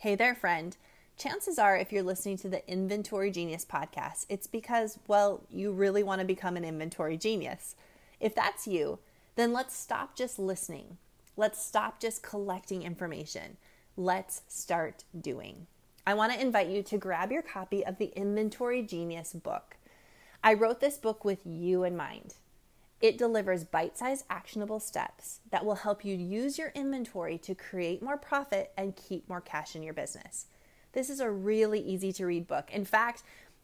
Hey there, friend. Chances are, if you're listening to the Inventory Genius podcast, it's because, well, you really want to become an inventory genius. If that's you, then let's stop just listening. Let's stop just collecting information. Let's start doing. I want to invite you to grab your copy of the Inventory Genius book. I wrote this book with you in mind. It delivers bite sized actionable steps that will help you use your inventory to create more profit and keep more cash in your business. This is a really easy to read book. In fact,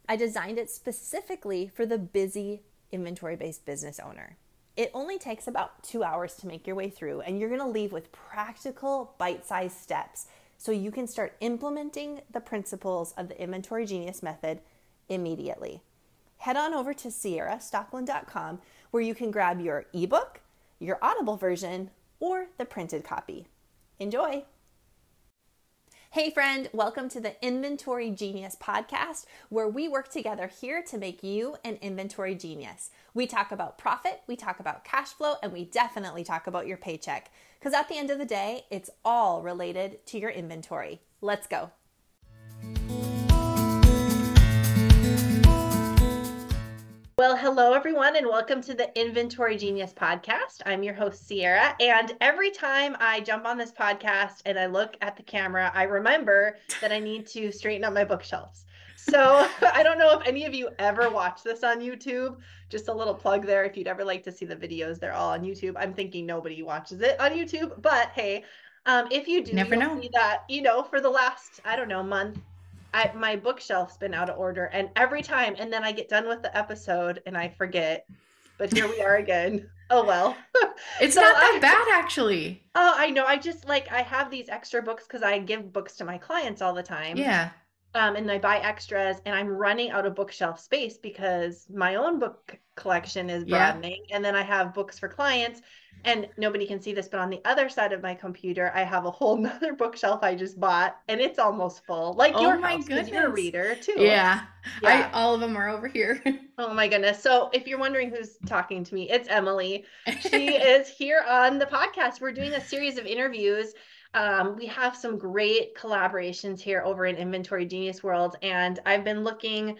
I designed it specifically for the busy inventory based business owner. It only takes about two hours to make your way through, and you're gonna leave with practical bite sized steps so you can start implementing the principles of the Inventory Genius method immediately. Head on over to ciarastockeland.com where you can grab your ebook, your Audible version, or the printed copy. Enjoy! Hey, friend, welcome to the Inventory Genius podcast, where we work together here to make you an inventory genius. We talk about profit, we talk about cash flow, and we definitely talk about your paycheck. Because at the end of the day, it's all related to your inventory. Let's go. Well, hello everyone, and welcome to the Inventory Genius podcast. I'm your host, Ciara. And every time I jump on this podcast and I look at the camera, I remember that I need to straighten up my bookshelves. So I don't know if any of you ever watch this on YouTube. Just a little plug there. If you'd ever like to see the videos, they're all on YouTube. I'm thinking nobody watches it on YouTube, but hey, um, if you do, never know that you know for the last I don't know month I, my bookshelf's been out of order and every time and then I get done with the episode and I forget. But here we are again. Oh well. It's so not that I, bad actually. Oh, I know. I just like I have these extra books cuz I give books to my clients all the time. Yeah. Um and I buy extras and I'm running out of bookshelf space because my own book collection is broadening yeah. and then I have books for clients and nobody can see this, but on the other side of my computer, I have a whole nother bookshelf I just bought, and it's almost full. Like oh your my house, goodness, you're a reader too. Yeah, yeah. I, all of them are over here. oh my goodness! So if you're wondering who's talking to me, it's Emily. She is here on the podcast. We're doing a series of interviews. Um, we have some great collaborations here over in Inventory Genius World, and I've been looking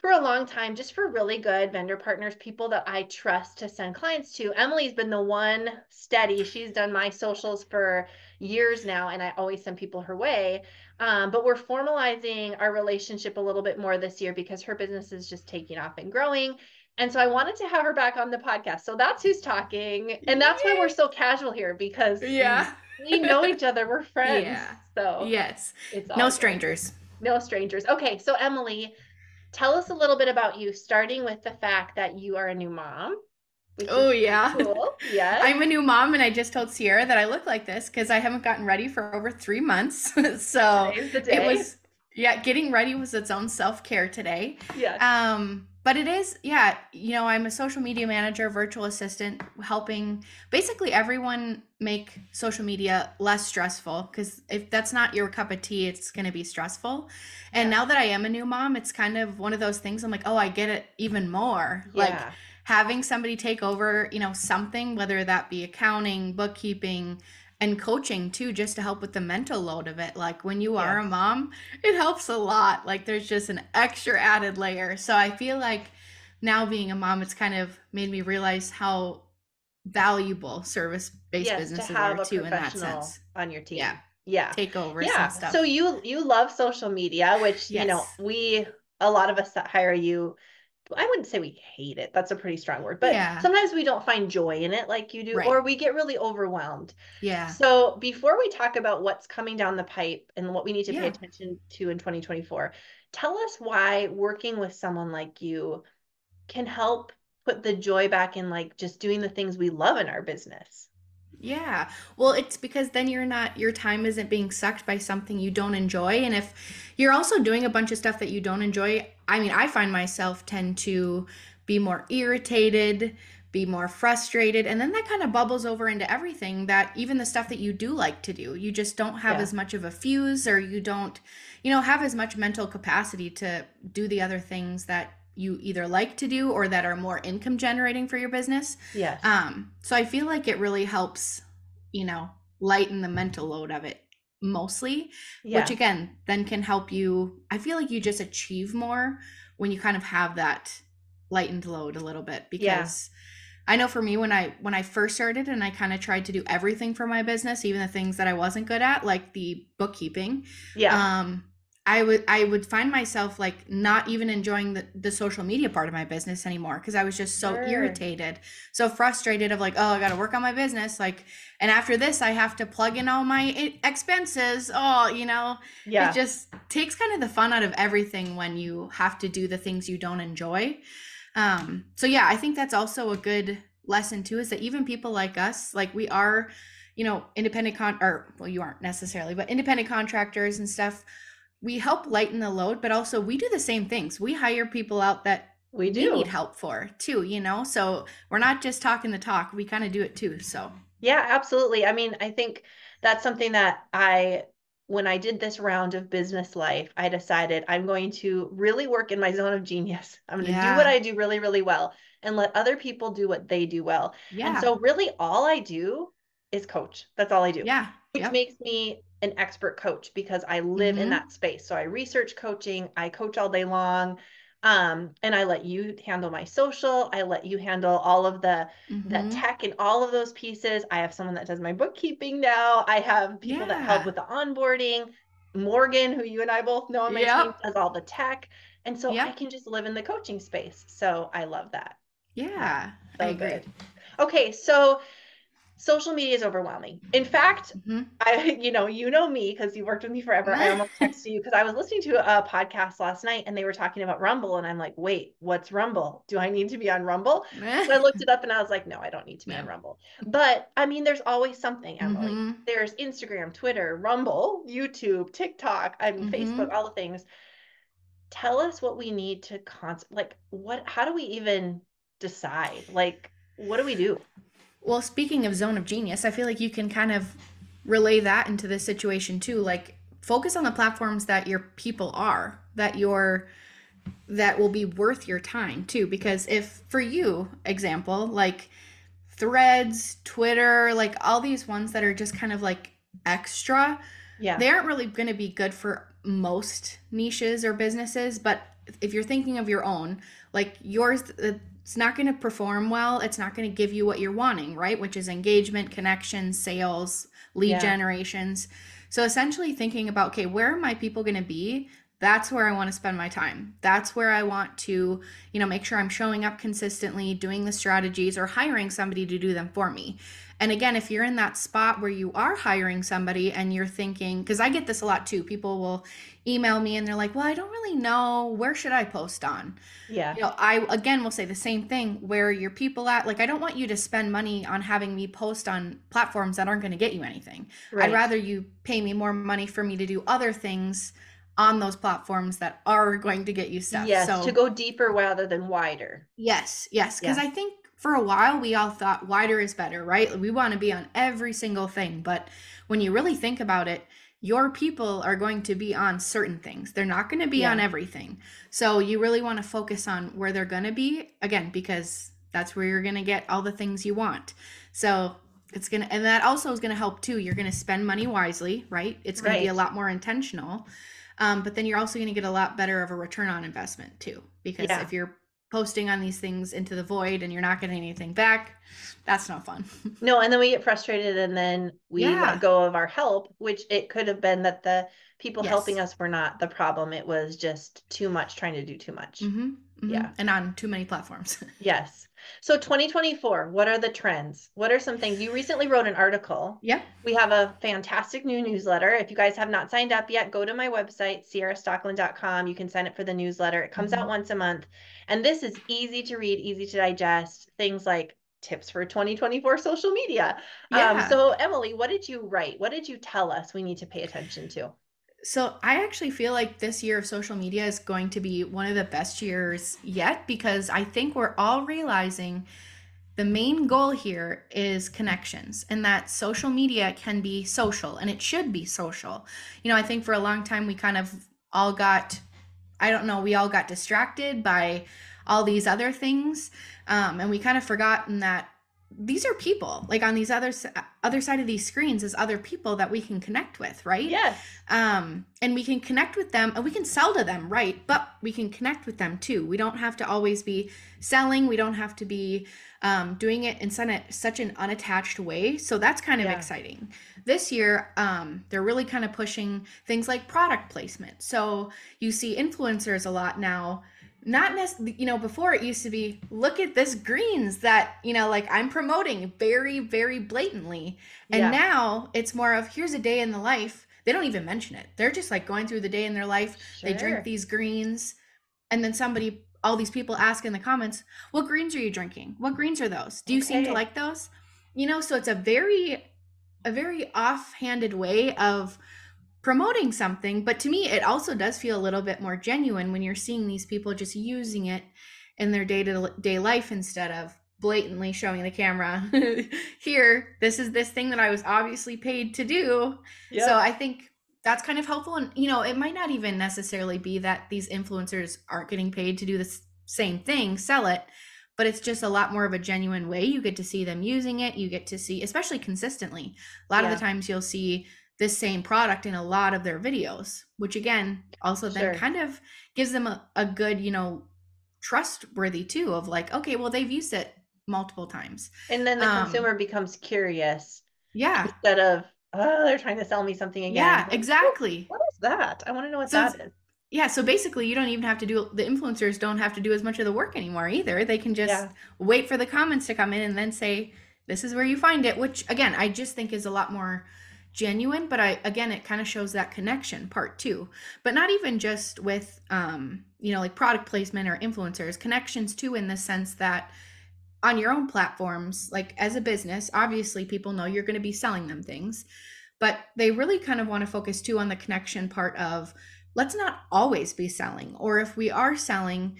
for a long time just for really good vendor partners, people that I trust to send clients to. Emily's been the one steady. She's done my socials for years now, and I always send people her way. Um, but we're formalizing our relationship a little bit more this year because her business is just taking off and growing. And so I wanted to have her back on the podcast. So that's who's talking. And that's why we're so casual here because yeah. we know each other. We're friends. Yeah. So yes. It's no strangers. No strangers. Okay. So Emily, tell us a little bit about you, starting with the fact that you are a new mom. Oh yeah. Cool. Yeah. I'm a new mom and I just told Ciara that I look like this because I haven't gotten ready for over three months. so it was yeah, getting ready was its own self-care today. Yeah. Um but it is yeah you know i'm a social media manager virtual assistant helping basically everyone make social media less stressful because if that's not your cup of tea it's going to be stressful and yeah. now that i am a new mom it's kind of one of those things i'm like oh i get it even more yeah. like having somebody take over you know something whether that be accounting bookkeeping and coaching too just to help with the mental load of it. Like when you are a mom it helps a lot. Like there's just an extra added layer. So i feel like now being a mom it's kind of made me realize how valuable service based yes, businesses to are too in that sense. on your team. Yeah. Yeah. Take over yeah so you you love social media which yes. you know we a lot of us that hire you I wouldn't say we hate it. That's a pretty strong word, but yeah. sometimes we don't find joy in it like you do, right. or we get really overwhelmed. Yeah. So before we talk about what's coming down the pipe and what we need to yeah. pay attention to in 2024, tell us why working with someone like you can help put the joy back in like just doing the things we love in our business. Yeah. Well, it's because then you're not, your time isn't being sucked by something you don't enjoy. And if you're also doing a bunch of stuff that you don't enjoy, I mean, I find myself tend to be more irritated, be more frustrated. And then that kind of bubbles over into everything that even the stuff that you do like to do, you just don't have yeah. as much of a fuse or you don't, you know, have as much mental capacity to do the other things that you either like to do or that are more income generating for your business. Yeah. Um, so I feel like it really helps, you know, lighten the mental load of it. Mostly, yeah. which again then can help you. I feel like you just achieve more when you kind of have that lightened load a little bit because yeah. I know for me when I when I first started and I kind of tried to do everything for my business, even the things that I wasn't good at, like the bookkeeping. Yeah. Um I would I would find myself like not even enjoying the, the social media part of my business anymore because I was just so sure. irritated, so frustrated of like, oh, I got to work on my business, like, and after this, I have to plug in all my expenses. Oh, you know, yeah, it just takes kind of the fun out of everything when you have to do the things you don't enjoy. Um, so yeah, I think that's also a good lesson too, is that even people like us, like we are, you know, independent con or well, you aren't necessarily, but independent contractors and stuff we help lighten the load, but also we do the same things. We hire people out that we do we need help for too, you know? So we're not just talking the talk, we kind of do it too. So, yeah, absolutely. I mean, I think that's something that I, when I did this round of business life, I decided I'm going to really work in my zone of genius. I'm going to yeah. do what I do really, really well and let other people do what they do well. Yeah. And so, really, all I do is coach. That's all I do. Yeah. Which yep. makes me an expert coach because I live mm-hmm. in that space. So I research coaching, I coach all day long. Um, and I let you handle my social. I let you handle all of the mm-hmm. the tech and all of those pieces. I have someone that does my bookkeeping now. I have people yeah. that help with the onboarding. Morgan, who you and I both know on my yep. team, does all the tech. And so yep. I can just live in the coaching space. So I love that. Yeah. So I agree. Good. Okay, so social media is overwhelming. In fact, mm-hmm. I, you know, you know me because you worked with me forever. I almost texted you because I was listening to a podcast last night and they were talking about Rumble. And I'm like, wait, what's Rumble? Do I need to be on Rumble? so I looked it up and I was like, no, I don't need to be yeah. on Rumble. But I mean, there's always something, Emily. Mm-hmm. There's Instagram, Twitter, Rumble, YouTube, TikTok, I mean, mm-hmm. Facebook, all the things. Tell us what we need to const like what how do we even decide? Like, what do we do? Well, speaking of zone of genius, I feel like you can kind of relay that into this situation too. Like focus on the platforms that your people are, that your that will be worth your time too. Because if for you example like threads twitter like all these ones that are just kind of like extra yeah. they aren't really going to be good for most niches or businesses. But if you're thinking of your own like yours it's not going to perform well. It's not going to give you what you're wanting, right? Which is engagement, connections, sales, lead yeah. generations. So essentially thinking about, okay, where are my people going to be? That's where I want to spend my time. That's where I want to, you know, make sure I'm showing up consistently, doing the strategies or hiring somebody to do them for me. And again, if you're in that spot where you are hiring somebody and you're thinking, because I get this a lot too, people will email me and they're like, well, I don't really know where should I post on. Yeah. You know, I again will say the same thing where your people at. Like, I don't want you to spend money on having me post on platforms that aren't going to get you anything. Right. I'd rather you pay me more money for me to do other things on those platforms that are going to get you stuff. Yes, so, to go deeper rather than wider. Yes, yes. Because yeah. I think for a while we all thought wider is better, right? We want to be on every single thing. But when you really think about it, your people are going to be on certain things. They're not going to be yeah. on everything. So you really want to focus on where they're going to be again because that's where you're going to get all the things you want. So it's going to and that also is going to help too. You're going to spend money wisely, right? It's going right. to be a lot more intentional. Um, but then you're also going to get a lot better of a return on investment too because yeah. if you're posting on these things into the void and you're not getting anything back that's not fun no and then we get frustrated and then we yeah. let go of our help which it could have been that the people yes. helping us were not the problem it was just too much trying to do too much mm-hmm, mm-hmm. yeah and on too many platforms yes so 2024, what are the trends? What are some things? You recently wrote an article. Yeah. We have a fantastic new newsletter. If you guys have not signed up yet, go to my website, ciarastockeland.com. You can sign up for the newsletter. It comes mm-hmm. out once a month. And this is easy to read, easy to digest. Things like tips for 2024 social media. Um, yeah. Um, so, Emily, what did you write? What did you tell us we need to pay attention to? So I actually feel like this year of social media is going to be one of the best years yet because I think we're all realizing the main goal here is connections and that social media can be social and it should be social. You know, I think for a long time we kind of all got I don't know, we all got distracted by all these other things um, and we kind of forgotten that these are people like on these other other side of these screens is other people that we can connect with right? Yes. Um and we can connect with them and we can sell to them right? But we can connect with them too. We don't have to always be selling. We don't have to be um, doing it in such an unattached way. So that's kind of yeah. exciting. This year um, they're really kind of pushing things like product placement. So you see influencers a lot now not necessarily you know before it used to be look at this greens that you know like i'm promoting very very blatantly. And yeah. now it's more of here's a day in the life. They don't even mention it. They're just like going through the day in their life. Sure. they drink these greens. And then somebody all these people ask in the comments what greens are you drinking? What greens are those? Do you okay. seem to like those? You know so it's a very a very offhanded way of promoting something but to me it also does feel a little bit more genuine when you're seeing these people just using it in their day-to-day life instead of blatantly showing the camera here this is this thing that i was obviously paid to do yep. so i think that's kind of helpful and you know it might not even necessarily be that these influencers aren't getting paid to do the same thing sell it but it's just a lot more of a genuine way you get to see them using it you get to see especially consistently a lot yeah. of the times you'll see this same product in a lot of their videos, which again also then kind of gives them a, a good, you know, trustworthy too of like, okay, well, they've used it multiple times. And then the um, consumer becomes curious. Yeah. Instead of, oh, they're trying to sell me something again. Yeah, exactly. What is that? I want to know what so that is. Yeah, so basically, you don't even have to do the influencers don't have to do as much of the work anymore either. They can just yeah. wait for the comments to come in and then say, "This is where you find it," which again, I just think is a lot more genuine but i again it kind of shows that connection part too but not even just with um you know like product placement or influencers connections too in the sense that on your own platforms like as a business obviously people know you're going to be selling them things but they really kind of want to focus too on the connection part of let's not always be selling or if we are selling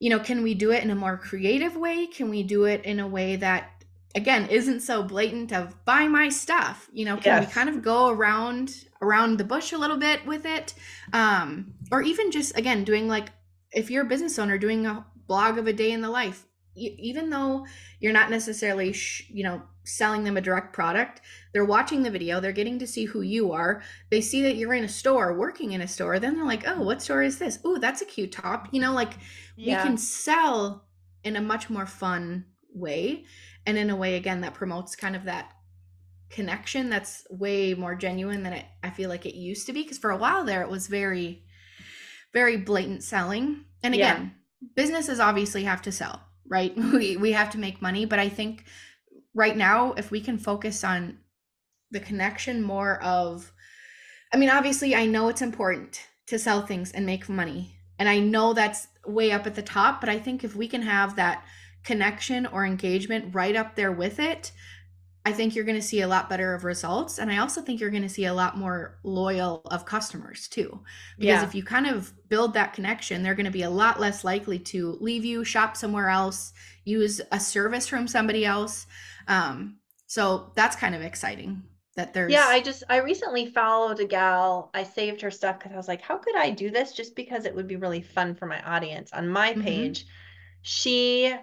you know can we do it in a more creative way? Can we do it in a way that again isn't so blatant of buy my stuff you know can yes. we kind of go around around the bush a little bit with it um or even just again doing like if you're a business owner doing a blog of a day in the life even though you're not necessarily sh- you know selling them a direct product they're watching the video they're getting to see who you are they see that you're in a store working in a store then they're like oh what store is this oh that's a cute top you know like yeah. we can sell in a much more fun way and in a way again that promotes kind of that connection that's way more genuine than it I feel like it used to be because for a while there it was very very blatant selling. And again, yeah. businesses obviously have to sell, right? We we have to make money, but I think right now if we can focus on the connection more of I mean obviously I know it's important to sell things and make money. And I know that's way up at the top, but I think if we can have that connection or engagement right up there with it, I think you're going to see a lot better of results. And I also think you're going to see a lot more loyal of customers too. Because yeah. if you kind of build that connection, they're going to be a lot less likely to leave you, shop somewhere else, use a service from somebody else. Um, so that's kind of exciting that there's. Yeah, I just, I recently followed a gal. I saved her stuff because I was like, how could I do this? Just because it would be really fun for my audience. On my mm-hmm. page, she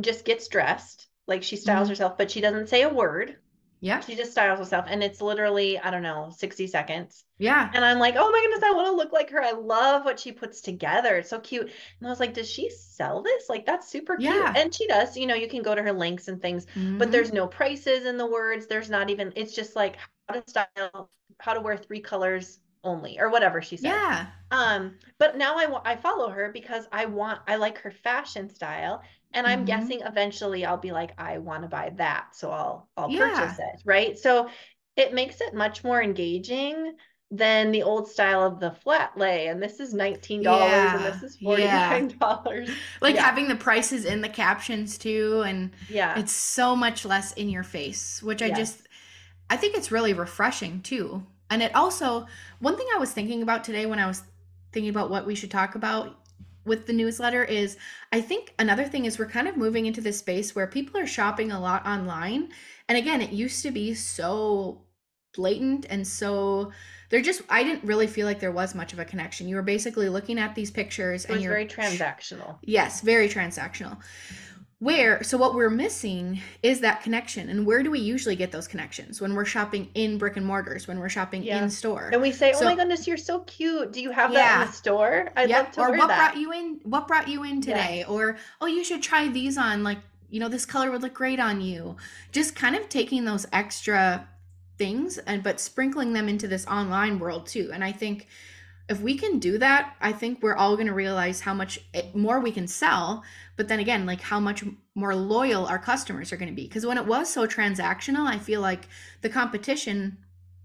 just gets dressed like she styles mm-hmm. herself but she doesn't say a word yeah she just styles herself and it's literally i don't know 60 seconds yeah and i'm like oh my goodness i want to look like her i love what she puts together it's so cute and i was like does she sell this like that's super cute yeah. and she does you know you can go to her links and things mm-hmm. but there's no prices in the words there's not even it's just like how to style how to wear three colors only or whatever she said. Yeah. Um, but now I want I follow her because I want I like her fashion style and I'm mm-hmm. guessing eventually I'll be like I want to buy that, so I'll I'll yeah. purchase it, right? So it makes it much more engaging than the old style of the flat lay and this is $19 yeah. and this is $49 yeah. like having the prices in the captions too and yeah it's so much less in your face which i yes. just i think it's really refreshing too and it also, one thing I was thinking about today when I was thinking about what we should talk about with the newsletter is I think another thing is we're kind of moving into this space where people are shopping a lot online. And again, it used to be so blatant and so there just I didn't really feel like there was much of a connection. You were basically looking at these pictures it and you're very transactional. Yes, very transactional. Where so what we're missing is that connection and where do we usually get those connections when we're shopping in brick and mortars when we're shopping yeah. in store and we say oh my goodness you're so cute do you have that in the store i'd yep. love to or what that. brought you in what brought you in today yes. or oh you should try these on like you know this color would look great on you just kind of taking those extra things and but sprinkling them into this online world too and i think if we can do that, I think we're all going to realize how much eh, more we can sell. But then again, like how much more loyal our customers are going to be. Because when it was so transactional, I feel like the competition,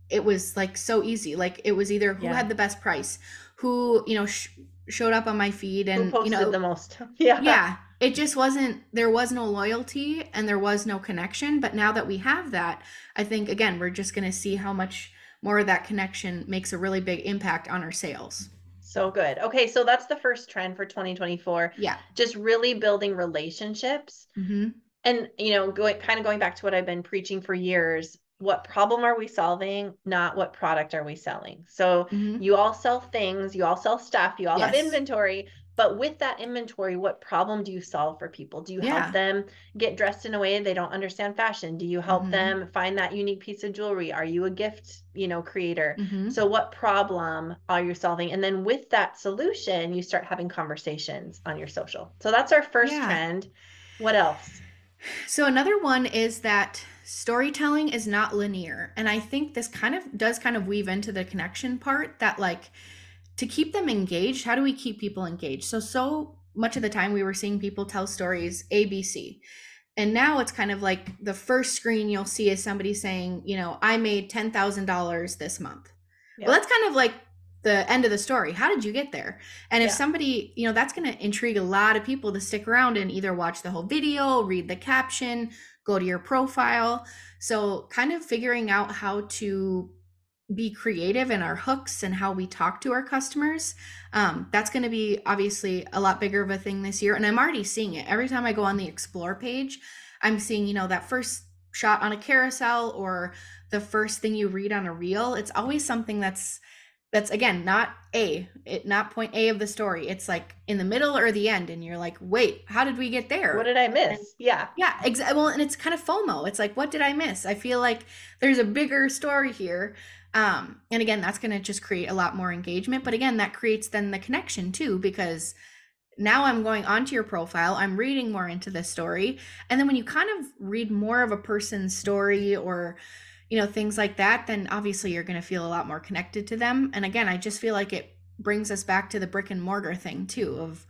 it was like so easy. Like it was either who yeah. had the best price, who, you know, sh- showed up on my feed and, you know, the most. yeah. Yeah. It just wasn't, there was no loyalty and there was no connection. But now that we have that, I think, again, we're just going to see how much more of that connection makes a really big impact on our sales. So good. Okay, so that's the first trend for 2024. Yeah. Just really building relationships. Mm-hmm. And, you know, going kind of going back to what I've been preaching for years, what problem are we solving, not what product are we selling. So mm-hmm. you all sell things, you all sell stuff, you all yes. have inventory, but with that inventory, what problem do you solve for people? Do you yeah. help them get dressed in a way they don't understand fashion? Do you help mm-hmm. them find that unique piece of jewelry? Are you a gift, you know, creator? Mm-hmm. So what problem are you solving? And then with that solution, you start having conversations on your social. So that's our first yeah. trend. What else? So another one is that storytelling is not linear. And I think this kind of does kind of weave into the connection part that like to keep them engaged, how do we keep people engaged? So, so much of the time we were seeing people tell stories ABC. And now it's kind of like the first screen you'll see is somebody saying, you know, I made $10,000 this month. Yeah. Well, that's kind of like the end of the story. How did you get there? And if yeah. somebody, you know, that's going to intrigue a lot of people to stick around and either watch the whole video, read the caption, go to your profile. So, kind of figuring out how to be creative in our hooks and how we talk to our customers. Um, that's going to be obviously a lot bigger of a thing this year. And I'm already seeing it. Every time I go on the explore page, I'm seeing, you know, that first shot on a carousel or the first thing you read on a reel. It's always something that's that's again not a it not point a of the story it's like in the middle or the end and you're like wait how did we get there what did i miss and, yeah yeah exactly well and it's kind of fomo it's like what did i miss i feel like there's a bigger story here um, and again, that's going to just create a lot more engagement. But again, that creates then the connection too, because now I'm going onto your profile, I'm reading more into the story. And then when you kind of read more of a person's story or, you know, things like that, then obviously you're going to feel a lot more connected to them. And again, I just feel like it brings us back to the brick and mortar thing too of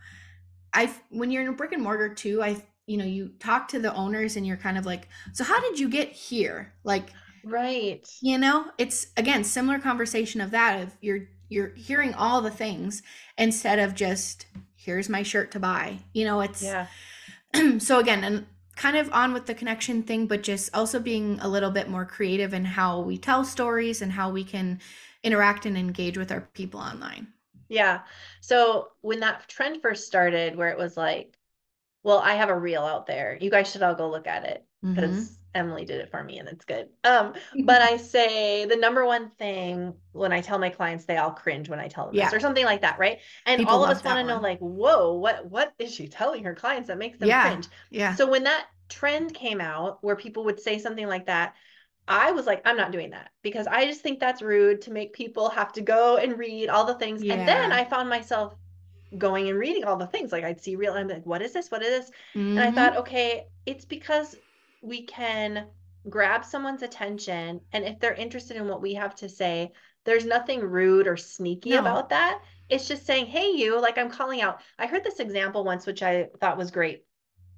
I when you're in a brick and mortar too, I you know, you talk to the owners and you're kind of like, "So how did you get here?" Like Right. You know, it's again similar conversation of that of you're you're hearing all the things instead of just here's my shirt to buy. You know, it's Yeah. so again, and kind of on with the connection thing, but just also being a little bit more creative in how we tell stories and how we can interact and engage with our people online. Yeah. So when that trend first started, where it was like, well, I have a reel out there. You guys should all go look at it because mm-hmm. Emily did it for me and it's good. Um, but I say the number one thing when I tell my clients, they all cringe when I tell them yeah. this or something like that, right? And People all of us want to know, like, whoa, what what is she telling her clients that makes them yeah. cringe? Yeah. So when that trend came out where people would say something like that, I was like, I'm not doing that because I just think that's rude to make people have to go and read all the things. Yeah. And then I found myself going and reading all the things. Like I'd see real, I'm like, what is this? What is this? Mm-hmm. And I thought, mm-hmm. okay, it's because we can grab someone's attention and if they're interested in what we have to say there's nothing rude or sneaky no. about that. It's just saying hey you like i'm calling out. I heard this example once which i thought was great.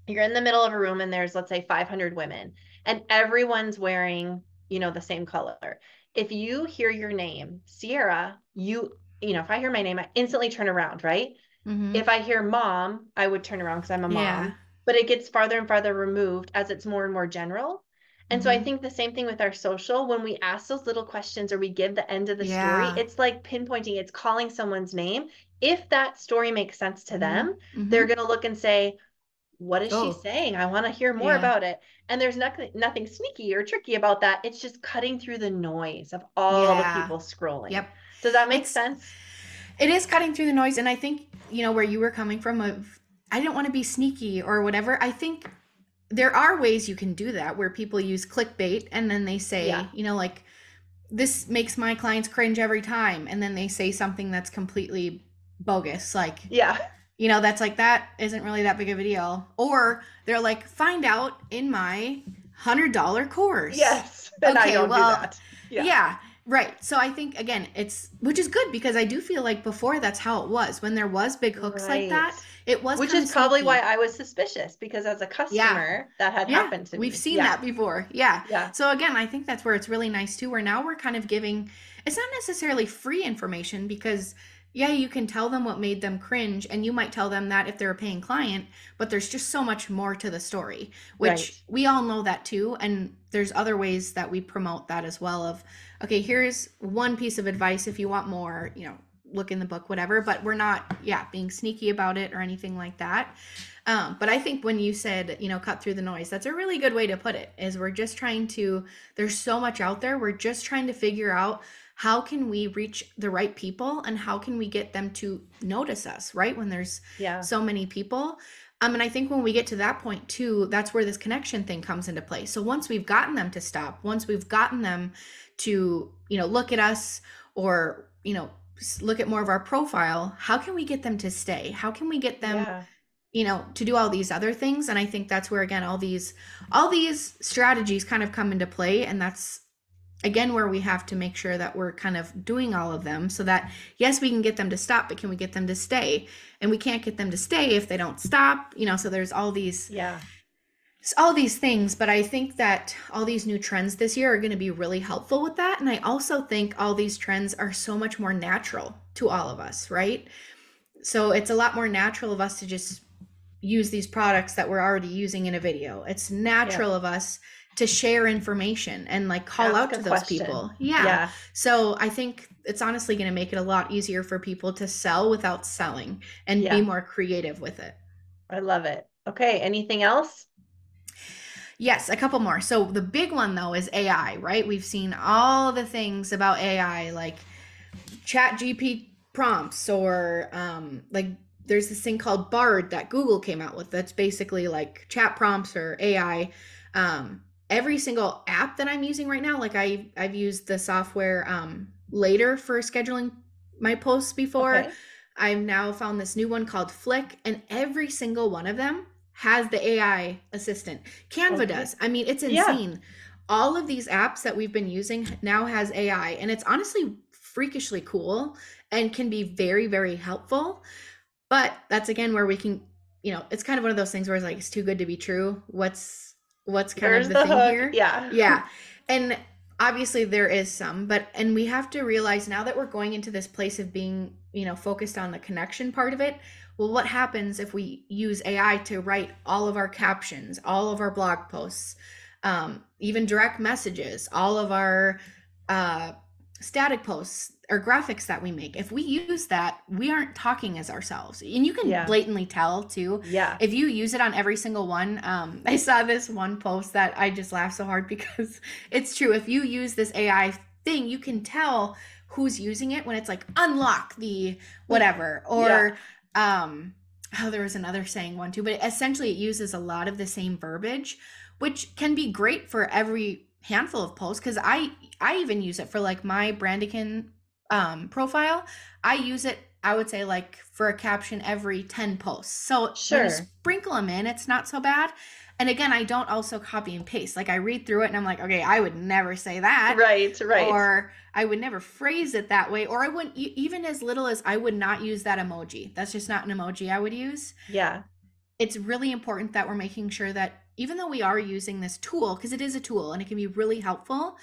You're in the middle of a room and there's let's say 500 women and everyone's wearing you know the same color. If you hear your name ciara you you know if i hear my name i instantly turn around right? Mm-hmm. if i hear mom i would turn around because i'm a mom. Yeah but it gets farther and farther removed as it's more and more general. And mm-hmm. so I mm-hmm. think the same thing with our social, when we ask those little questions or we give the end of the yeah. story, it's like pinpointing, it's calling someone's name. If that story makes sense to mm-hmm. them, mm-hmm. they're going to look and say, what is oh. she saying? I want to hear more yeah. about it. And there's nothing nothing sneaky or tricky about that. It's just cutting through the noise of all yeah. the people scrolling. Yep. Does that make it's, sense? It is cutting through the noise. And I think, you know, where you were coming from of I didn't want to be sneaky or whatever. I think there are ways you can do that where people use clickbait and then they say, yeah. you know, like this makes my clients cringe every time and then they say something that's completely bogus like yeah you know that's like that isn't really that big of a deal or they're like find out in my hundred dollar course yes and okay, i don't well, do that yeah. yeah right so i think again it's which is good because i do feel like before that's how it was when there was big hooks right. like that it was which is probably why i was suspicious because as a customer yeah. that had yeah. happened to me. we've me. seen yeah. that before yeah yeah so again i think that's where it's really nice too where now we're kind of giving it's not necessarily free information because yeah, you can tell them what made them cringe, and you might tell them that if they're a paying client, but there's just so much more to the story, which right. we all know that too. And there's other ways that we promote that as well of, okay, here's one piece of advice. If you want more, you know, look in the book, whatever, but we're not, yeah, being sneaky about it or anything like that. Um, but I think when you said, you know, cut through the noise, that's a really good way to put it. Is we're just trying to, there's so much out there. We're just trying to figure out how can we reach the right people and how can we get them to notice us right when there's yeah. so many people um, and I think when we get to that point too, that's where this connection thing comes into play. So once we've gotten them to stop, once we've gotten them to, you know, look at us or, you know, look at more of our profile, how can we get them to stay? How can we get them, yeah. you know, to do all these other things? And I think that's where again all these all these strategies kind of come into play. And that's again where we have to make sure that we're kind of doing all of them so that yes we can get them to stop but can we get them to stay? And we can't get them to stay if they don't stop you know so there's all these yeah. all these things but i think that all these new trends this year are going to be really helpful with that. And i also think all these trends are so much more natural to all of us right? So it's a lot more natural of us to just use these products that we're already using in a video. It's natural yeah. of us to share information and like call Ask out to those question. people. Yeah. yeah. So I think it's honestly going to make it a lot easier for people to sell without selling and yeah. be more creative with it. I love it. Okay. Anything else? Yes, a couple more. So the big one though is AI, right? We've seen all the things about AI like chat GP prompts or um like there's this thing called Bard that Google came out with that's basically like chat prompts or AI um every single app that I'm using right now, like I I've used the software um later for scheduling my posts before. Okay. I've now found this new one called Flick, and every single one of them has the AI assistant. Canva okay. does. I mean, it's insane. Yeah. All of these apps that we've been using now has AI, and it's honestly freakishly cool and can be very, very helpful. But that's again where we can, you know, it's kind of one of those things where it's like it's too good to be true. What's what's kind Where's of the, the thing hook? here. Yeah. Yeah. And obviously there is some, but and we have to realize now that we're going into this place of being, you know, focused on the connection part of it. Well, what happens if we use AI to write all of our captions, all of our blog posts, um, even direct messages, all of our uh, static posts or graphics that we make if we use that we aren't talking as ourselves and you can yeah. blatantly tell too yeah if you use it on every single one um i saw this one post that i just laughed so hard because it's true if you use this ai thing you can tell who's using it when it's like unlock the whatever or yeah. um oh there was another saying one too but essentially it uses a lot of the same verbiage which can be great for every handful of posts because I I even use it for like my Brandakin um profile. I use it I would say like for a caption every 10 posts. So sure. sprinkle them in, it's not so bad. And again, I don't also copy and paste. Like I read through it and I'm like, okay, I would never say that. Right, right. Or I would never phrase it that way. Or I wouldn't, even as little as I would not use that emoji. That's just not an emoji I would use. Yeah. It's really important that we're making sure that even though we are using this tool, because it is a tool and it can be really helpful,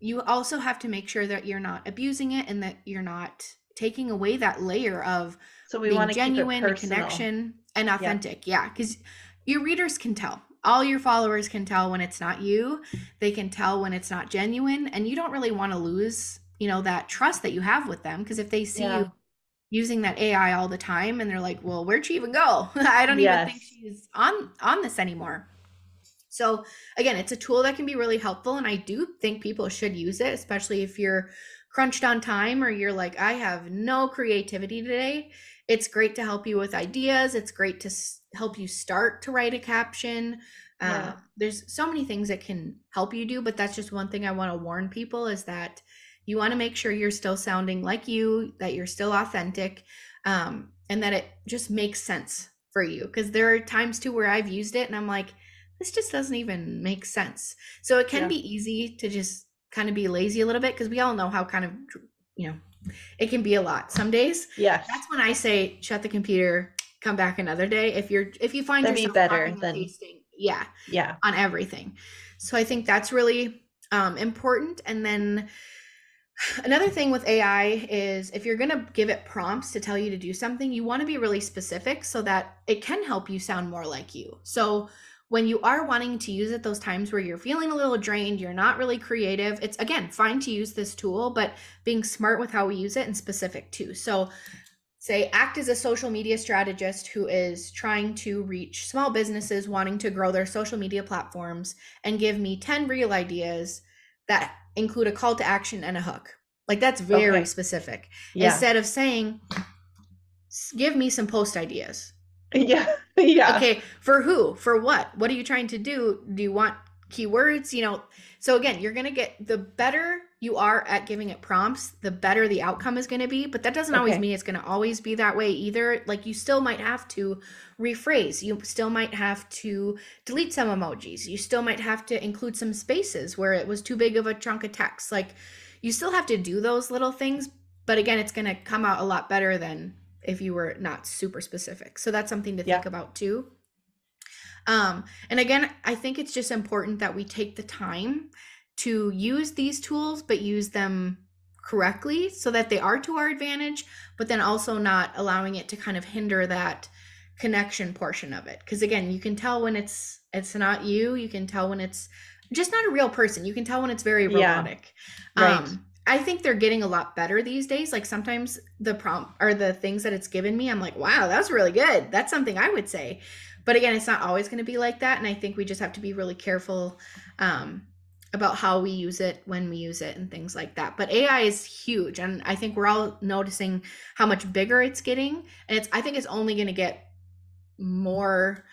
you also have to make sure that you're not abusing it and that you're not taking away that layer of so we want genuine connection and authentic. Yeah, because yeah, your readers can tell. All your followers can tell when it's not you. They can tell when it's not genuine, and you don't really want to lose, you know, that trust that you have with them. Because if they see yeah. you using that AI all the time, and they're like, "Well, where'd she even go? I don't yes. even think she's on on this anymore." So, again, it's a tool that can be really helpful. And I do think people should use it, especially if you're crunched on time or you're like, I have no creativity today. It's great to help you with ideas. It's great to help you start to write a caption. yeah. Um, there's so many things that can help you do, but that's just one thing I want to warn people is that you want to make sure you're still sounding like you, that you're still authentic, um, and that it just makes sense for you. Because there are times too where I've used it and I'm like, this just doesn't even make sense. So it can yeah. be easy to just kind of be lazy a little bit because we all know how kind of, you know, it can be a lot some days. Yeah. That's when I say shut the computer, come back another day. If you're if you find That'd yourself be better than tasting, yeah, yeah, on everything. So I think that's really um, important. And then Another thing with AI is if you're going to give it prompts to tell you to do something, you want to be really specific so that it can help you sound more like you. So when you are wanting to use it those times where you're feeling a little drained, you're not really creative, it's again fine to use this tool, but being smart with how we use it and specific too. So say act as a social media strategist who is trying to reach small businesses wanting to grow their social media platforms and give me 10 real ideas that include a call to action and a hook. Like that's very okay. specific. Yeah. Instead of saying, give me some post ideas. Yeah. Yeah. Okay. For who? For what? What are you trying to do? Do you want keywords? You know, so again, you're going to get the better you are at giving it prompts, the better the outcome is going to be. But that doesn't okay. always mean it's going to always be that way either. Like you still might have to rephrase. You still might have to delete some emojis. You still might have to include some spaces where it was too big of a chunk of text. Like you still have to do those little things. But again, it's going to come out a lot better than if you were not super specific. So that's something to yeah. think about too. Um, and again, I think it's just important that we take the time to use these tools, but use them correctly so that they are to our advantage, but then also not allowing it to kind of hinder that connection portion of it. Because again, you can tell when it's it's not you. You can tell when it's just not a real person. You can tell when it's very robotic. Yeah. Right. Um, I think they're getting a lot better these days. Like sometimes the prompt or the things that it's given me, I'm like, wow, that's really good. That's something I would say. But again, it's not always going to be like that. And I think we just have to be really careful um, about how we use it when we use it and things like that. But AI is huge and I think we're all noticing how much bigger it's getting and it's I think it's only going to get more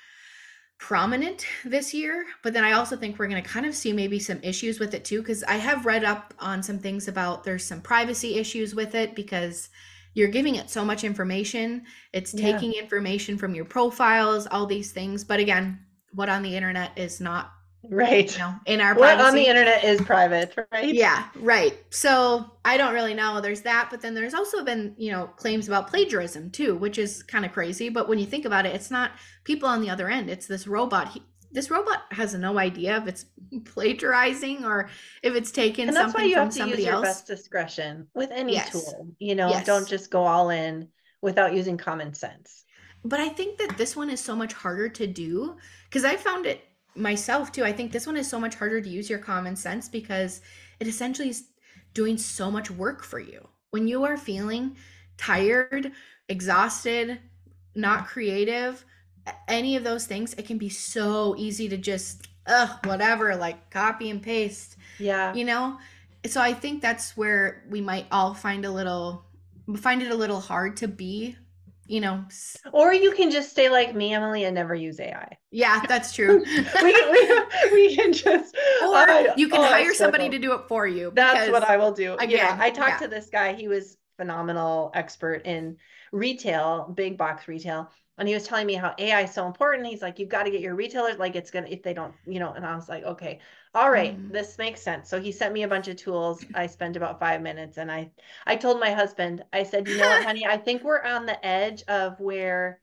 prominent this year, but then I also think we're going to kind of see maybe some issues with it too cuz I have read up on some things about there's some privacy issues with it because you're giving it so much information. It's taking yeah. information from your profiles, all these things. But again, what on the internet is not right. You know, in our what on the internet is private right? Yeah right. So i don't really know. There's that but then there's also been you know claims about plagiarism too which is kind of crazy but when you think about it it's not people on the other end. It's this robot. He, this robot has no idea if it's plagiarizing or if it's taken and that's something why you have to use your else. best discretion with any yes. tool you know? Yes. don't just go all in without using common sense. But i think that this one is so much harder to do because i found it myself too. I think this one is so much harder to use your common sense because it essentially is doing so much work for you. When you are feeling tired, exhausted, not creative, any of those things, it can be so easy to just, ugh, whatever, like copy and paste. Yeah. You know? So I think that's where we might all find a little, find it a little hard to be you know or you can just stay like me emily and never use ai yeah that's true. We, we, we can just or uh, you can oh, hire somebody to do it for you that's what i will do. Again, yeah i talked yeah. to this guy he was phenomenal expert in retail big box retail and he was telling me how AI is so important. He's like, you've got to get your retailers like it's gonna if they don't, you know. And I was like, okay, all right, mm. this makes sense. So he sent me a bunch of tools. I spent about five minutes, and I I told my husband, I said, you know what, honey, I think we're on the edge of where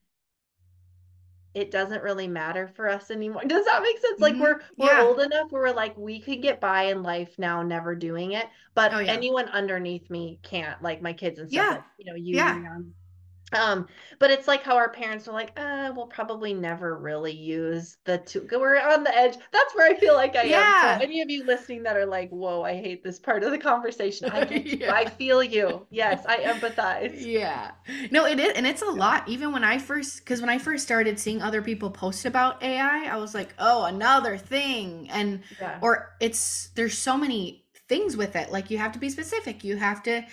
it doesn't really matter for us anymore. Does that make sense? Like mm-hmm. we're we're yeah. old enough where we're like we could get by in life now never doing it, but oh, yeah. anyone underneath me can't. Like my kids and stuff. Yeah. Like, you know, you yeah. Um, but it's like how our parents were like, uh, we'll probably never really use the two. We're on the edge. That's where I feel like I yeah. am. So any of you listening that are like, whoa, I hate this part of the conversation. I yeah. I feel you. Yes, I empathize. Yeah. No, it is, and it's a lot. Even when I first, because when I first started seeing other people post about AI, I was like, oh, another thing, and yeah. or it's there's so many things with it. Like you have to be specific. You have to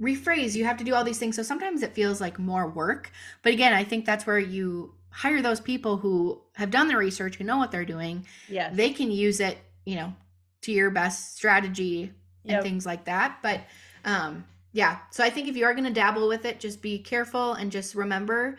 rephrase you have to do all these things so sometimes it feels like more work but again i think that's where you hire those people who have done the research, who know what they're doing. Yeah. They can use it, you know, to your best strategy and Yep. things like that. But um yeah, so I think if you are going to dabble with it, just be careful and just remember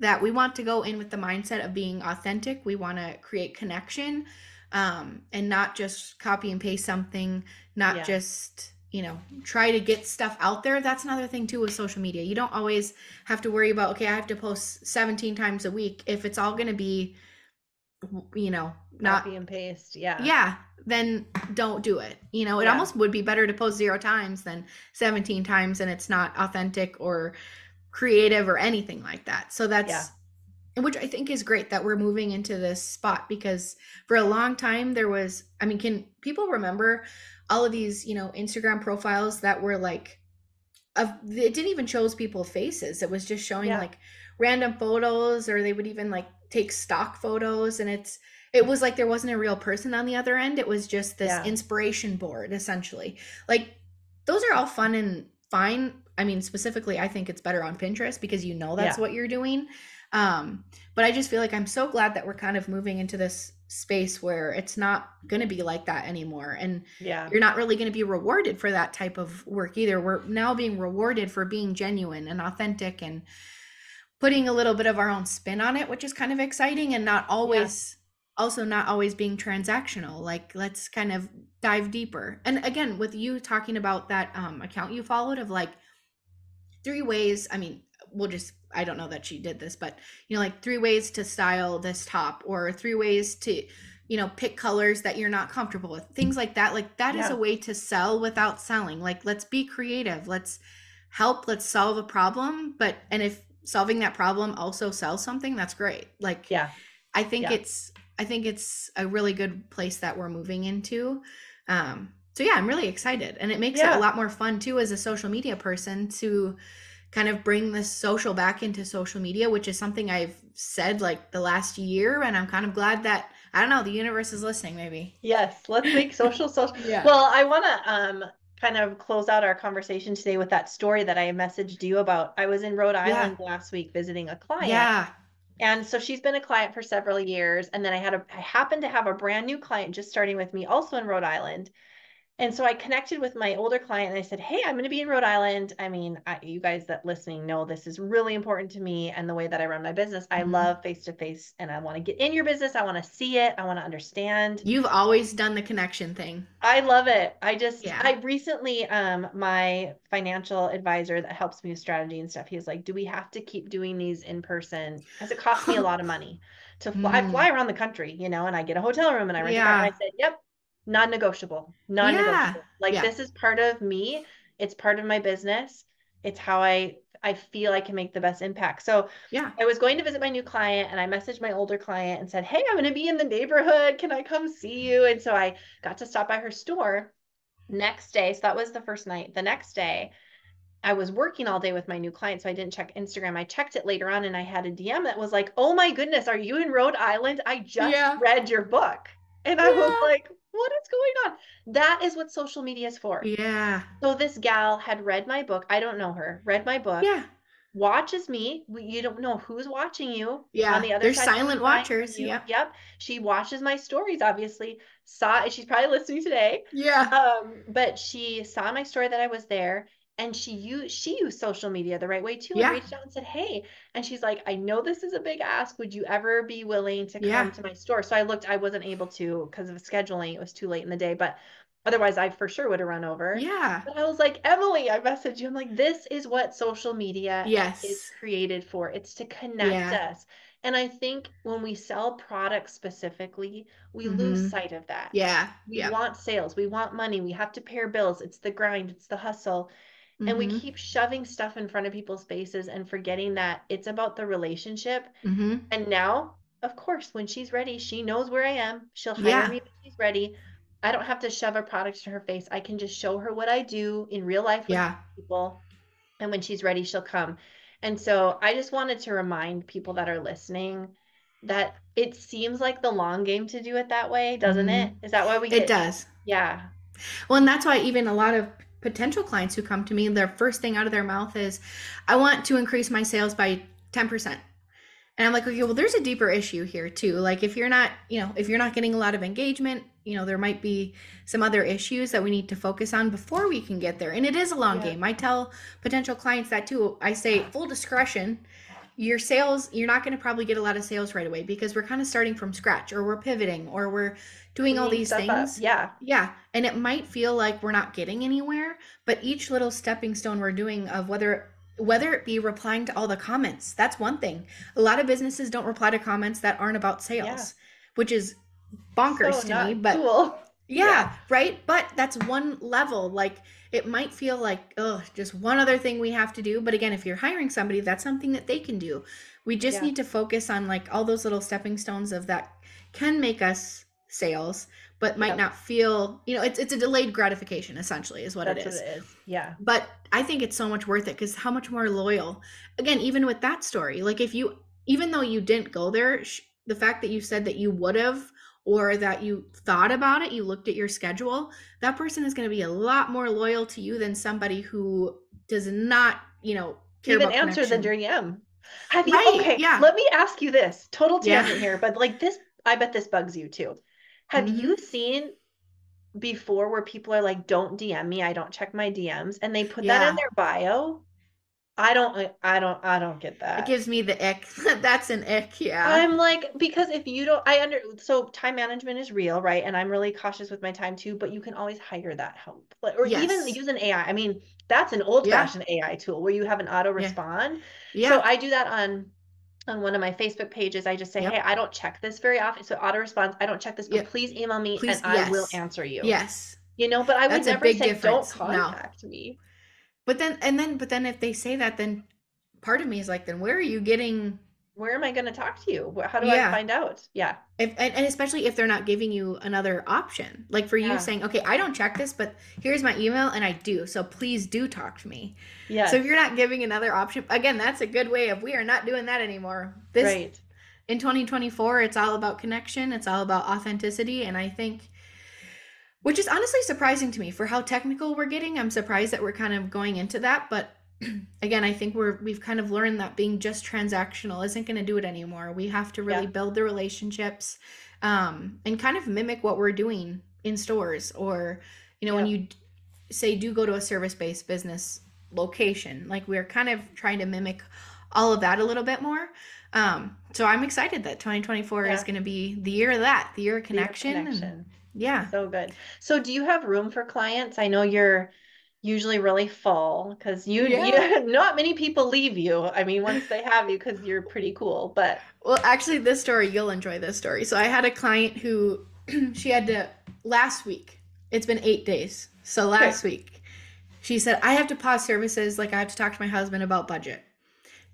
that we want to go in with the mindset of being authentic. We want to create connection um and not just copy and paste something, not Yeah. just you know try to get stuff out there that's another thing too with social media you don't always have to worry about okay i have to post 17 times a week if it's all going to be you know not Copy and paste. Yeah. yeah then don't do it you know it Yeah. almost would be better to post zero times than 17 times and it's not authentic or creative or anything like that so that's Yeah. Which i think is great that we're moving into this spot because for a long time there was i mean can people remember all of these you know instagram profiles that were like of it didn't even shows people faces it was just showing Yeah. like random photos or they would even like take stock photos and it's it was like there wasn't a real person on the other end it was just this Yeah. inspiration board essentially like those are all fun and fine i mean specifically i think it's better on pinterest because you know that's Yeah. what you're doing um but i just feel like i'm so glad that we're kind of moving into this space where it's not going to be like that anymore and Yeah. you're not really going to be rewarded for that type of work either. We're now being rewarded for being genuine and authentic and putting a little bit of our own spin on it, which is kind of exciting and not always also not always being transactional. Like let's kind of dive deeper. And again, with you talking about that um account you followed of like three ways, I mean, we'll just I don't know that she did this, but you know, like three ways to style this top or three ways to you know pick colors that you're not comfortable with things like that like that is Yeah. a way to sell without selling like let's be creative let's help let's solve a problem but and if solving that problem also sells something that's great like Yeah. i think Yeah. it's i think it's a really good place that we're moving into um so yeah i'm really excited and it makes it a lot more fun too as a social media person to kind of bring this social back into social media which is something i've said like the last year and i'm kind of glad that i don't know the universe is listening maybe Yes. Let's make social social. Yeah. Well, I want to um kind of close out our conversation today with that story that I messaged you about. I was in Rhode Island last week visiting a client. yeah And so she's been a client for several years. And then I had a, I happened to have a brand new client just starting with me, also in Rhode Island. And so I connected with my older client and I said, Hey, I'm going to be in Rhode Island. I mean, I, you guys that listening know this is really important to me and the way that I run my business. I Mhm. love face to face and I want to get in your business. I want to see it. I want to understand. you've always done the connection thing I love it. I just Yeah. I recently um my financial advisor that helps me with strategy and stuff, he was like, "Do we have to keep doing these in person? Because it costs me a lot of money to fly. I Mm. fly around the country, you know, and I get a hotel room and I rent a car." Yeah. And I said, "Yep, non-negotiable. Non-negotiable. Like Yeah. this is part of me. It's part of my business. It's how I I feel I can make the best impact." So yeah I was going to visit my new client and I messaged my older client and said, Hey, I'm going to be in the neighborhood. Can I come see you? And so I got to stop by her store next day. So that was the first night. The next day, I was working all day with my new client. So I didn't check Instagram. I checked it later on and I had a DM that was like, Oh my goodness, are you in Rhode Island? I just Yeah. read your book. And I was like, What is going on? That is what social media is for. yeah So this gal had read my book. I don't know her, read my book yeah watches me. You don't know who's watching you. Yeah, on the other there's side silent watchers, you. yep. Yep. She watches my stories, obviously. Saw she's probably listening today. yeah Um, but she saw my story that I was there and she used she used social media the right way too Yeah. and reached out and said, Hey, and she's like, I know this is a big ask. Would you ever be willing to come Yeah. to my store? So I looked, I wasn't able to because of scheduling, it was too late in the day, but otherwise I for sure would have run over. yeah But I was like, Emily, I messaged you. I'm like, this is what social media yes is created for. It's to connect Yeah. us. And I think when we sell products specifically, we lose Mhm. sight of that. yeah We yeah want sales, we want money, we have to pay our bills. It's the grind, it's the hustle. And we Mhm. keep shoving stuff in front of people's faces and forgetting that it's about the relationship. Mhm. And now, of course, when she's ready, she knows where I am. She'll hire Yeah. me when she's ready. I don't have to shove a product to her face. I can just show her what I do in real life with yeah people. And when she's ready, she'll come. And so I just wanted to remind people that are listening that it seems like the long game to do it that way, doesn't it? Is that why we Mm-hmm. it does Yeah. well and that's why even a lot of potential clients who come to me their first thing out of their mouth is i want to increase my sales by 10% And I'm like, okay, well, there's a deeper issue here too. Like if you're not, you know, if you're not getting a lot of engagement, you know, there might be some other issues that we need to focus on before we can get there. And it is a long yeah. game. I tell potential clients that too. I say full discretion. Your sales, you're not going to probably get a lot of sales right away because we're kind of starting from scratch or we're pivoting or we're doing all these things. Up. Yeah. Yeah. And it might feel like we're not getting anywhere, but each little stepping stone we're doing of whether whether it be replying to all the comments. That's one thing. A lot of businesses don't reply to comments that aren't about sales, yeah. which is bonkers so to me, but cool. yeah, yeah, right? But that's one level. Like it might feel like, oh, just one other thing we have to do. But again, if you're hiring somebody, that's something that they can do. We just yeah. need to focus on like all those little stepping stones of that can make us sales but might yep. not feel you know it's it's a delayed gratification essentially is what it is. What it is yeah but i think it's so much worth it because how much more loyal again even with that story like if you even though you didn't go there sh- the fact that you said that you would have or that you thought about it you looked at your schedule that person is going to be a lot more loyal to you than somebody who does not you know even answer the dm have you right, okay yeah let me ask you this total tangent yeah. here but like this i bet this bugs you too have mm-hmm. you seen before where people are like, don't DM me, I don't check my DMs, and they put yeah. that in their bio? I don't I don't I don't get that. It gives me the ick. That's an ick, yeah. I'm like because if you don't I under so time management is real, right? And I'm really cautious with my time too, but you can always hire that help. Like, Or yes. even use an AI. I mean, that's an old-fashioned yeah. AI tool where you have an auto respond. Yeah. yeah. So I do that on on one of my Facebook pages, I just say, yep. Hey, I don't check this very often. So auto response, I don't check this, but yep. please email me please, and yes. I will answer you. Yes. You know, but I would That's never say don't contact no. me. But then and then but then if they say that, then part of me is like, then where are you getting where am I going to talk to you? How do yeah. I find out? Yeah. If, and, and, especially if they're not giving you another option, like for yeah. you saying, okay, I don't check this, but here's my email and I do. So please do talk to me. Yeah. So if you're not giving another option, again, that's a good way of we are not doing that anymore. This right. in 2024, it's all about connection. It's all about authenticity. And I think, which is honestly surprising to me for how technical we're getting. I'm surprised that we're kind of going into that, but again, I think we're we've kind of learned that being just transactional isn't going to do it anymore. We have to really yeah. build the relationships um, and kind of mimic what we're doing in stores or you know yeah. when you say do go to a service-based business location, like we're kind of trying to mimic all of that a little bit more. Um, so I'm excited that 2024 yeah. is going to be the year of that, the year of connection. Year of connection. And, yeah. So good. So do you have room for clients? I know you're usually really full because you, yeah. you not many people leave you i mean once they have you because you're pretty cool but well actually this story you'll enjoy this story so i had a client who she had to last week it's been eight days so last okay. week she said i have to pause services like i have to talk to my husband about budget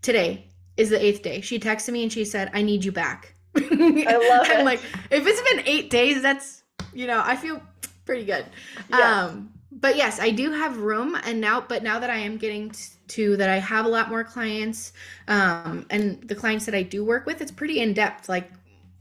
today is the eighth day she texted me and she said i need you back i love it i'm like if it's been eight days that's you know i feel pretty good yeah. um but yes, I do have room, and now, but now that I am getting to that, I have a lot more clients, um, and the clients that I do work with, it's pretty in depth. Like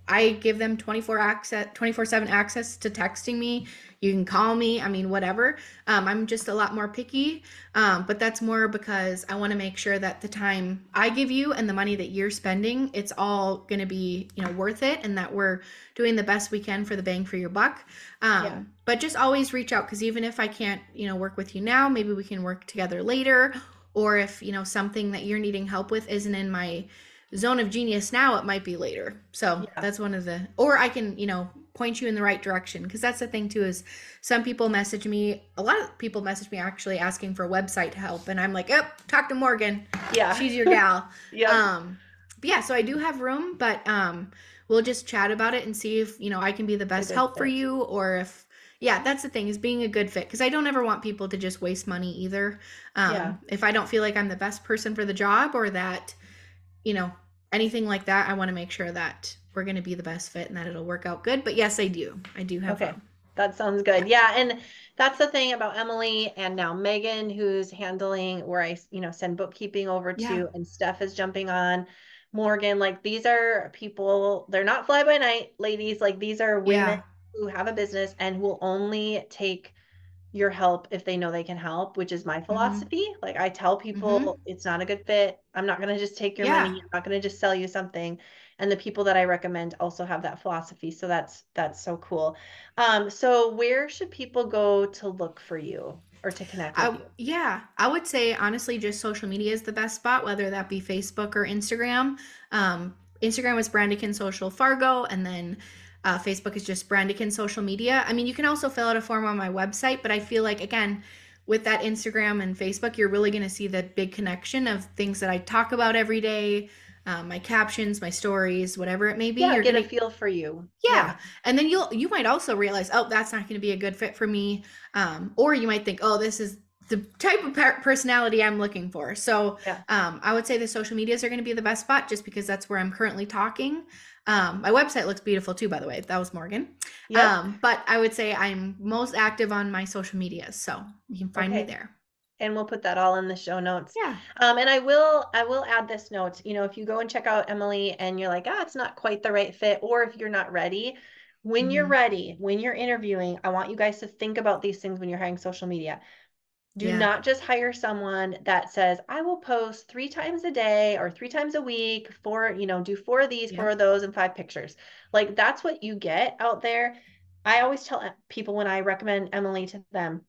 I give them 24 access 24 7 access to texting me you can call me i mean whatever um, i'm just a lot more picky um, but that's more because i want to make sure that the time i give you and the money that you're spending it's all going to be you know worth it and that we're doing the best we can for the bang for your buck um, yeah. but just always reach out because even if i can't you know work with you now maybe we can work together later or if you know something that you're needing help with isn't in my zone of genius now it might be later so yeah. that's one of the or i can you know point you in the right direction. Because that's the thing too is some people message me a lot of people message me actually asking for website help and i'm like oh talk to morgan. Yeah. She's your gal. Yeah um yeah so i do have room but um we'll just chat about it and see if you know i can be the best help fit. for you or if yeah that's the thing is being a good fit. Because i don't ever want people to just waste money either. Um yeah. if i don't feel like i'm the best person for the job or that you know, anything like that, I want to make sure that we're going to be the best fit and that it'll work out good. But yes, I do. I do have. Okay. That sounds good. Yeah. And that's the thing about Emily and now Megan, who's handling where I, you know, send bookkeeping over to, yeah. and Steph is jumping on. Morgan, like these are people, they're not fly by night ladies. Like these are women yeah. who have a business and will only take your help if they know they can help, which is my mm-hmm. philosophy. Mm-hmm. Like I tell people mm-hmm. it's not a good fit. I'm not going to just take your yeah. money. I'm not going to just sell you something. And the people that I recommend also have that philosophy. So that's that's so cool. Um so where should people go to look for you? or to connect with I, you? Yeah, I would say honestly, just social media is the best spot, whether that be Facebook or Instagram. Um, Instagram is Brandakin Social Fargo, and then uh, Facebook is just Brandakin Social Media. I mean, you can also fill out a form on my website, but I feel like, again, with that Instagram and Facebook, you're really going to see the big connection of things that I talk about every day. Um, my captions, my stories, whatever it may be. Yeah, you're get gonna, a feel for you. Yeah. yeah. and then you'll you might also realize, oh, that's not going to be a good fit for me, um, or you might think, oh, this is the type of personality I'm looking for. So yeah. um, I would say the social medias are going to be the best spot just because that's where I'm currently talking. Um, my website looks beautiful too, by the way. That was Morgan. Yep. Um, but I would say I'm most active on my social medias, so you can find okay. me there. And we'll put that all in the show notes. Yeah. Um, and I will I will add this note. You know, if you go and check out Emily and you're like, ah, it's not quite the right fit, or if you're not ready, when mm-hmm. you're ready, when you're interviewing, I want you guys to think about these things when you're hiring social media. Do yeah. not just hire someone that says, I will post three times a day or three times a week for, you know, do four of these, yeah. four of those, and five pictures. Like that's what you get out there. I always tell people when I recommend Emily to them,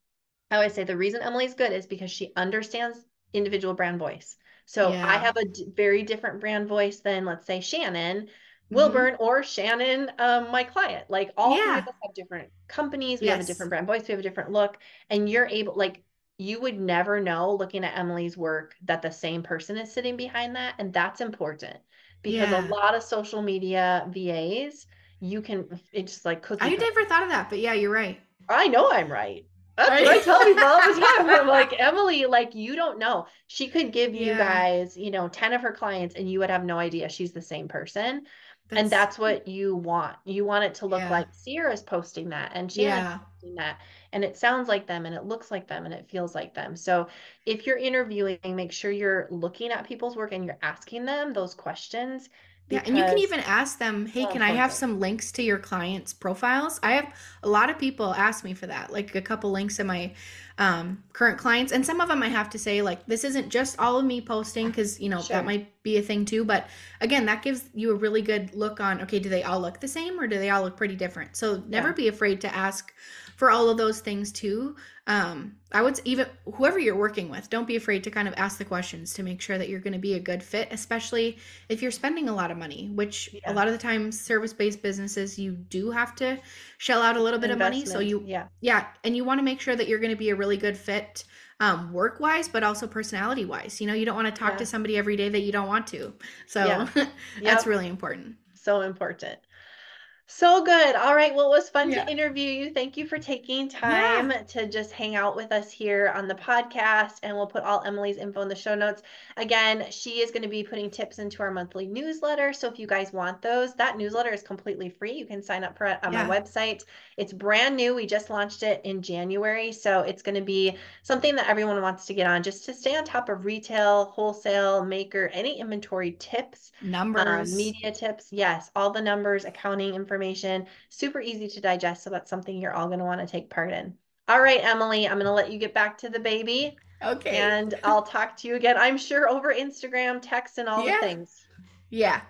I always say the reason Emily's good is because she understands individual brand voice. So yeah. I have a d- very different brand voice than, let's say, Shannon. Mm-hmm. Wilburn mm-hmm. or Shannon, um, my client. Like all yeah. three of us have different companies. We yes. have a different brand voice. We have a different look. And you're able, like, you would never know looking at Emily's work that the same person is sitting behind that. And that's important because yeah. a lot of social media VAs, you can, it's just like cookie. I never thought of that, but yeah, you're right. I know I'm right. That's what I tell people all the time. I'm like, Emily, like, you don't know. She could give you yeah. guys, you know, 10 of her clients and you would have no idea she's the same person. That's, and that's what you want. You want it to look yeah. like Ciara's posting that and Shannon's yeah. posting that and it sounds like them and it looks like them and it feels like them. So if you're interviewing, make sure you're looking at people's work and you're asking them those questions. Yeah, and you can even ask them, "Hey, can I have some links to your clients' profiles?" I have a lot of people ask me for that, like a couple links in my um, current clients, and some of them I have to say, like, this isn't just all of me posting because you know sure. that might be a thing too. But again, that gives you a really good look on, okay, do they all look the same or do they all look pretty different? So never yeah. be afraid to ask for all of those things too. Um, I would even whoever you're working with, don't be afraid to kind of ask the questions to make sure that you're going to be a good fit, especially if you're spending a lot of money, which yeah. a lot of the times service-based businesses you do have to shell out a little bit Investment. of money. So you yeah. Yeah, and you want to make sure that you're going to be a really good fit um, work wise, but also personality wise. You know, you don't want to talk yeah. to somebody every day that you don't want to. So yeah. that's yep. really important. So important. So good. All right. Well, it was fun yeah. to interview you. Thank you for taking time yeah. to just hang out with us here on the podcast. And we'll put all Emily's info in the show notes. Again, she is going to be putting tips into our monthly newsletter. So if you guys want those, that newsletter is completely free. You can sign up for it on yeah. my website. It's brand new. We just launched it in January. So it's going to be something that everyone wants to get on just to stay on top of retail, wholesale, maker, any inventory tips, um, numbers, um, media tips. Yes, all the numbers, accounting information, super easy to digest. So that's something you're all going to want to take part in. All right, Emily, I'm going to let you get back to the baby. Okay. And I'll talk to you again, I'm sure, over Instagram, text, and all yeah. the things. Yeah.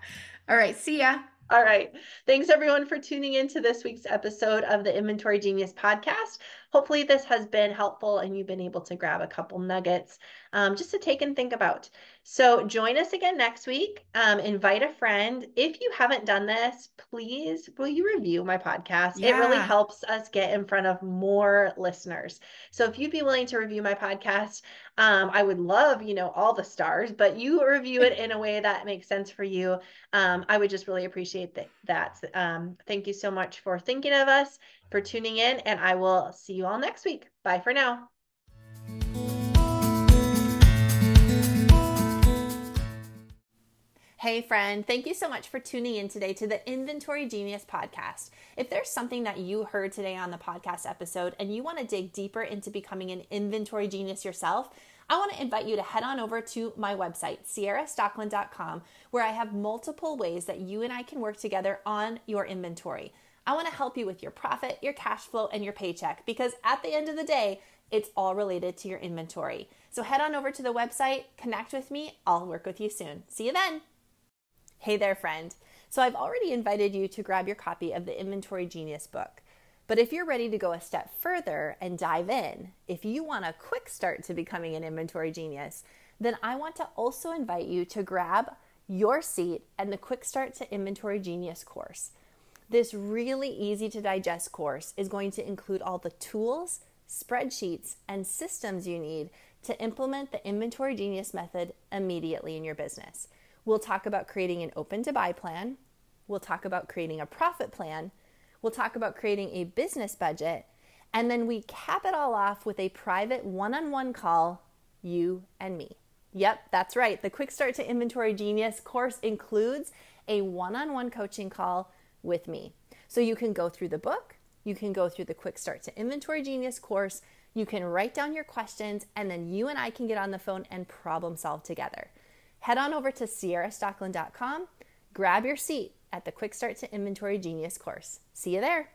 All right. See ya. All right. Thanks everyone for tuning in to this week's episode of the Inventory Genius podcast. Hopefully, this has been helpful and you've been able to grab a couple nuggets um, just to take and think about. So, join us again next week. Um, invite a friend. If you haven't done this, please will you review my podcast? Yeah. It really helps us get in front of more listeners. So, if you'd be willing to review my podcast, um, I would love, you know, all the stars, but you review it in a way that makes sense for you. Um, I would just really appreciate that. that. Um, thank you so much for thinking of us for tuning in, and I will see you all next week. Bye for now. Hey, friend, thank you so much for tuning in today to the Inventory Genius podcast. If there's something that you heard today on the podcast episode and you want to dig deeper into becoming an inventory genius yourself, I want to invite you to head on over to my website, ciarastockeland.com, where I have multiple ways that you and I can work together on your inventory. I want to help you with your profit, your cash flow, and your paycheck because at the end of the day, it's all related to your inventory. So head on over to the website, connect with me. I'll work with you soon. See you then. Hey there, friend. So I've already invited you to grab your copy of the Inventory Genius book. But if you're ready to go a step further and dive in, if you want a quick start to becoming an inventory genius, then I want to also invite you to grab your seat and the Quick Start to Inventory Genius course. This really easy to digest course is going to include all the tools, spreadsheets, and systems you need to implement the Inventory Genius method immediately in your business. We'll talk about creating an open to buy plan. We'll talk about creating a profit plan. We'll talk about creating a business budget. And then we cap it all off with a private one on one call, you and me. Yep, that's right. The Quick Start to Inventory Genius course includes a one on one coaching call with me. So you can go through the book, you can go through the Quick Start to Inventory Genius course, you can write down your questions, and then you and I can get on the phone and problem solve together. Head on over to ciarastockeland.com, grab your seat at the Quick Start to Inventory Genius course. See you there.